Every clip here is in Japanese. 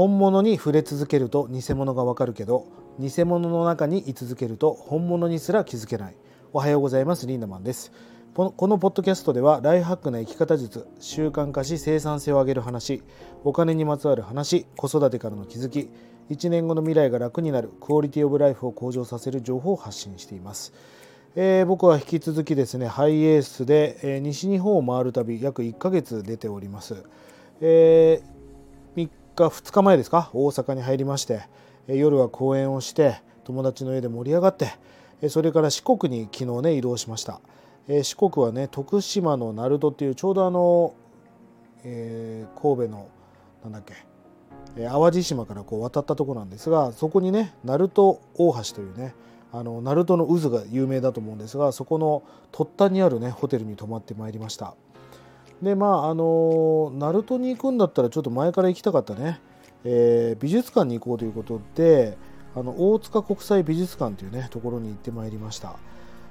本物に触れ続けると偽物がわかるけど偽物の中に居続けると本物にすら気づけない。おはようございますリンダマンです。このポッドキャストではライフハックな生き方術習慣化し生産性を上げる話お金にまつわる話子育てからの気づき1年後の未来が楽になるクオリティオブライフを向上させる情報を発信しています。えー、僕は引き続きですねハイエースで、えー、西日本を回る旅約1ヶ月出ております、えー、3日2日前ですか？大阪に入りまして、え夜は公演をして友達の家で盛り上がって、えそれから四国に昨日ね移動しました、え四国はね徳島の鳴門っていうちょうどあの、え神戸のなんだっけ淡路島からこう渡ったとこなんですがそこにね鳴門大橋というねあの鳴門の渦が有名だと思うんですがそこの突端にあるねホテルに泊まってまいりました。でまああの鳴門に行くんだったらちょっと前から行きたかったね、えー、美術館に行こうということであの大塚国際美術館というねところに行ってまいりました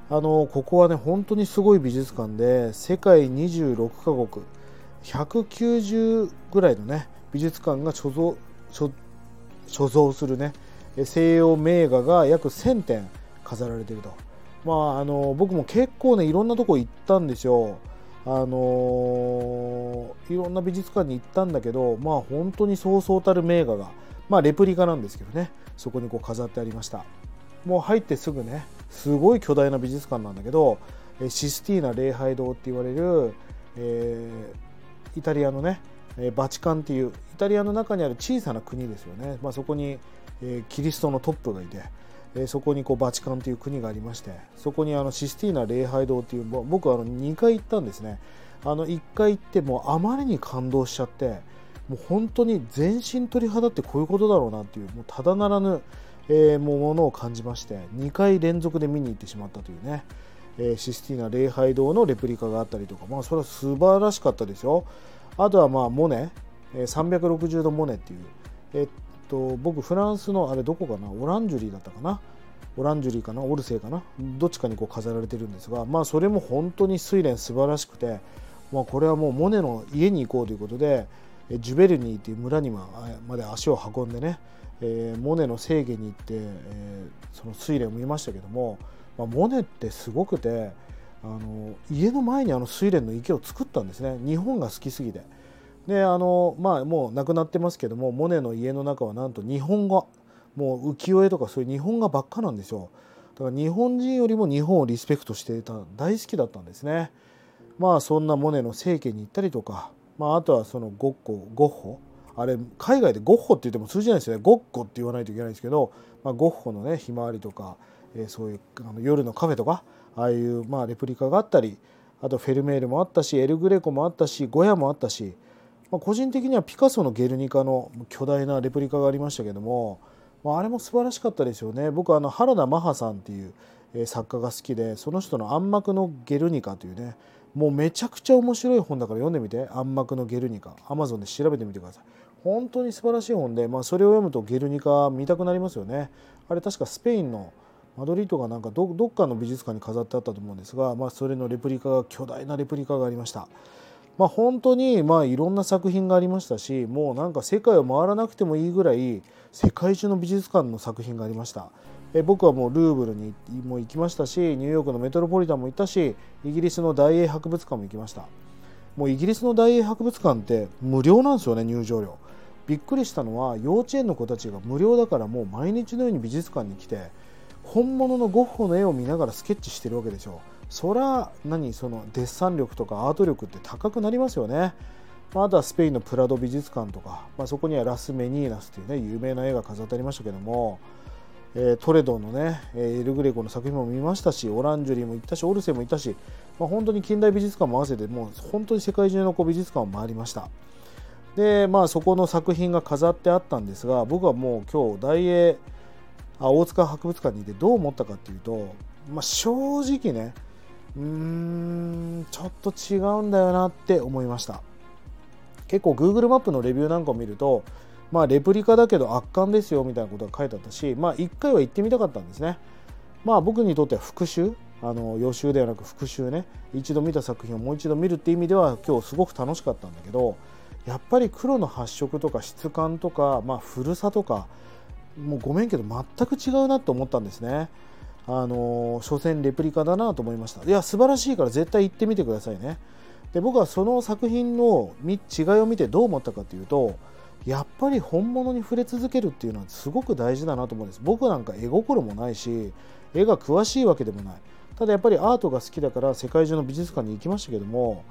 あのここはね本当にすごい美術館で世界26カ国190ぐらいのね美術館が所蔵所蔵するね西洋名画が約1000点飾られていると。まあ、あの僕も結構ねいろんなとこ行ったんですよ。あのいろんな美術館に行ったんだけど、まあ、本当にそうそうたる名画が、まあ、レプリカなんですけどね。そこにこう飾ってありました。もう入ってすぐねすごい巨大な美術館なんだけどシスティーナ礼拝堂って言われる、えー、イタリアのねバチカンっていうイタリアの中にある小さな国ですよね、まあ、そこにえキリストのトップがいて、えそこにこうバチカンという国がありましてそこにあのシスティーナ礼拝堂っていう僕はあの2回行ったんですね。あの1回行ってもうあまりに感動しちゃってもう本当に全身鳥肌ってこういうことだろうなっていうもうただならぬ、えー、ものを感じまして2回連続で見に行ってしまったというね、えー、システィーナ礼拝堂のレプリカがあったりとかまあそれは素晴らしかったですよ。あとはまあモネ、えー、360度モネっていう、えーと僕フランスのあれどこかな？オランジュリーだったかな？オランジュリーかな？オルセーかな？どっちかにこう飾られてるんですがまあそれも本当に睡蓮素晴らしくて、まあ、これはもうモネの家に行こうということでジュベルニーっていう村にまで足を運んでね、えー、モネの正義に行って、えー、その睡蓮を見ましたけども、まあ、モネってすごくてあの家の前にあの睡蓮の池を作ったんですね。日本が好きすぎて。であのまあもう亡くなってますけどもモネの家の中はなんと日本語。もう浮世絵とかそういう日本画ばっかなんですよ。だから日本人よりも日本をリスペクトしていた大好きだったんですね。まあそんなモネの生家に行ったりとか、まあ、あとはそのゴッホゴッホ。あれ海外でゴッホって言っても通じないですよね。ゴッホって言わないといけないんですけど、まあ、ゴッホのねひまわりとか、えー、そういうあの夜のカフェとかああいうまあレプリカがあったりあとフェルメールもあったしエル・グレコもあったしゴヤもあったしまあ、個人的にはピカソの「ゲルニカ」の巨大なレプリカがありましたけども、まあ、あれも素晴らしかったですよね。僕はあの原田マハさんっていう作家が好きでその人の「暗幕のゲルニカ」というねもうめちゃくちゃ面白い本だから読んでみて「暗幕のゲルニカ」アマゾンで調べてみてください。本当に素晴らしい本で、まあ、それを読むとゲルニカ見たくなりますよね。あれ確かスペインのマドリードがなんかどどっかの美術館に飾ってあったと思うんですが、まあ、それのレプリカが巨大なレプリカがありました。まあ、本当にまあいろんな作品がありましたしもうなんか世界を回らなくてもいいぐらい世界中の美術館の作品がありました。え僕はもうルーブルにも行きましたしニューヨークのメトロポリタンも行ったしイギリスの大英博物館も行きました。もうイギリスの大英博物館って無料なんですよね入場料。びっくりしたのは幼稚園の子たちが無料だからもう毎日のように美術館に来て本物のゴッホの絵を見ながらスケッチしてるわけでしょ。そら何そのデッサン力とかアート力って高くなりますよね。あとはスペインのプラド美術館とか、まあ、そこにはラス・メニーナスというね有名な絵が飾ってありましたけども、えー、トレドのねエル・グレコの作品も見ましたしオランジュリーも行ったしオルセも行ったし、まあ、本当に近代美術館も合わせてもう本当に世界中のこう美術館を回りましたでまあそこの作品が飾ってあったんですが僕はもう今日大英あ大塚博物館にいてどう思ったかっていうと、まあ、正直ねうーんちょっと違うんだよなって思いました。結構 Google マップのレビューなんかを見るとまあレプリカだけど圧巻ですよみたいなことが書いてあったしまあ一回は行ってみたかったんですね。まあ僕にとっては復習あの予習ではなく復習ね。一度見た作品をもう一度見るって意味では今日すごく楽しかったんだけどやっぱり黒の発色とか質感とか、まあ、古さとかもうごめんけど全く違うなと思ったんですね。あの所詮レプリカだなと思いました。いや素晴らしいから絶対行ってみてくださいね。で僕はその作品の違いを見てどう思ったかというとやっぱり本物に触れ続けるっていうのはすごく大事だなと思うんです。僕なんか絵心もないし絵が詳しいわけでもない。ただやっぱりアートが好きだから世界中の美術館に行きましたけども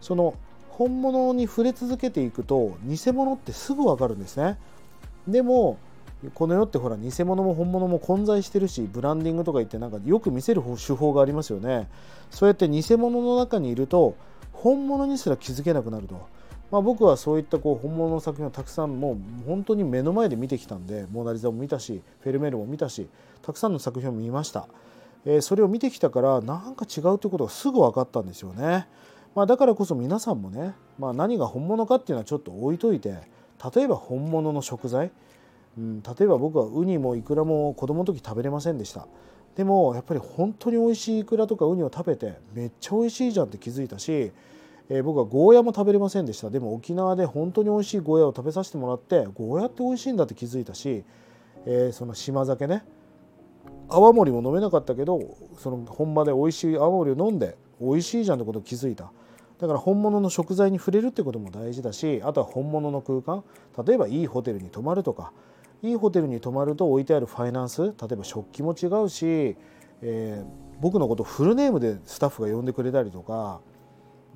その本物に触れ続けていくと偽物ってすぐ分かるんですね。でもこの世ってほら偽物も本物も混在してるしブランディングとか言ってなんかよく見せる手法がありますよね。そうやって偽物の中にいると本物にすら気づけなくなると、まあ、僕はそういったこう本物の作品をたくさんもう本当に目の前で見てきたんでモナ・リザも見たしフェルメールも見たしたくさんの作品を見ました、えー、それを見てきたからなんか違うということがすぐ分かったんですよね、まあ、だからこそ皆さんもね、まあ、何が本物かっていうのはちょっと置いといて例えば本物の食材。うん、例えば僕はウニもイクラも子供の時食べれませんでした。でもやっぱり本当に美味しいイクラとかウニを食べてめっちゃ美味しいじゃんって気づいたし、えー、僕はゴーヤも食べれませんでした。でも沖縄で本当に美味しいゴーヤを食べさせてもらってゴーヤって美味しいんだって気づいたし、えー、その島酒ね泡盛も飲めなかったけどその本場で美味しい泡盛を飲んで美味しいじゃんってことを気づいた。だから本物の食材に触れるってことも大事だしあとは本物の空間例えばいいホテルに泊まるとかいいホテルに泊まると置いてあるファイナンス例えば食器も違うし、えー、僕のことフルネームでスタッフが呼んでくれたりとか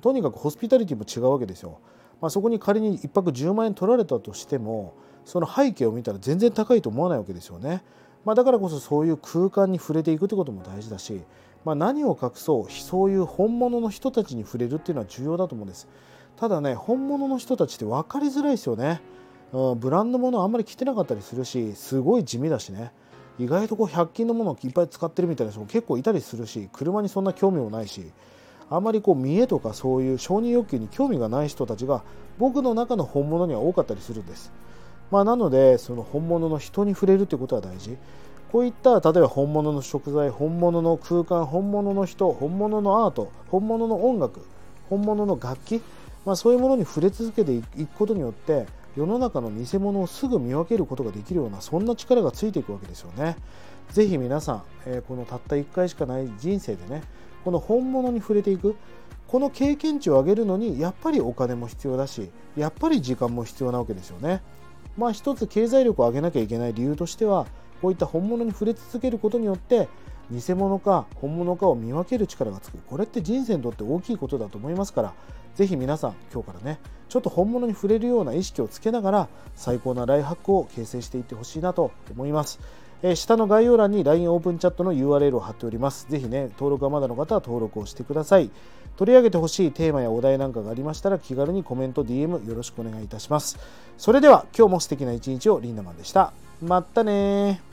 とにかくホスピタリティも違うわけですよ。まあ、そこに仮に1泊10万円取られたとしてもその背景を見たら全然高いと思わないわけですよね。まあ、だからこそそういう空間に触れていくってことも大事だし、まあ、何を隠そうそういう本物の人たちに触れるっていうのは重要だと思うんです。ただね本物の人たちって分かりづらいですよね。ブランド物あんまり着てなかったりするしすごい地味だしね意外とこう100均のものをいっぱい使ってるみたいな人も結構いたりするし車にそんな興味もないしあまりこう見栄とかそういう承認欲求に興味がない人たちが僕の中の本物には多かったりするんです。まあ、なのでその本物の人に触れるということは大事。こういった例えば本物の食材本物の空間本物の人本物のアート本物の音楽本物の楽器、まあ、そういうものに触れ続けていくことによって世の中の偽物をすぐ見分けることができるようなそんな力がついていくわけですよね。ぜひ皆さん、えー、このたった1回しかない人生でねこの本物に触れていくこの経験値を上げるのにやっぱりお金も必要だしやっぱり時間も必要なわけですよね。まあ一つ経済力を上げなきゃいけない理由としてはこういった本物に触れ続けることによって偽物か本物かを見分ける力がつくこれって人生にとって大きいことだと思いますからぜひ皆さん今日からねちょっと本物に触れるような意識をつけながら最高なライハックを形成していってほしいなと思います。え、下の概要欄に LINE オープンチャットの URL を貼っております。ぜひね、登録がまだの方は登録をしてください。取り上げてほしいテーマやお題なんかがありましたら気軽にコメント、DM よろしくお願いいたします。それでは今日も素敵な一日をリンダマンでした。またね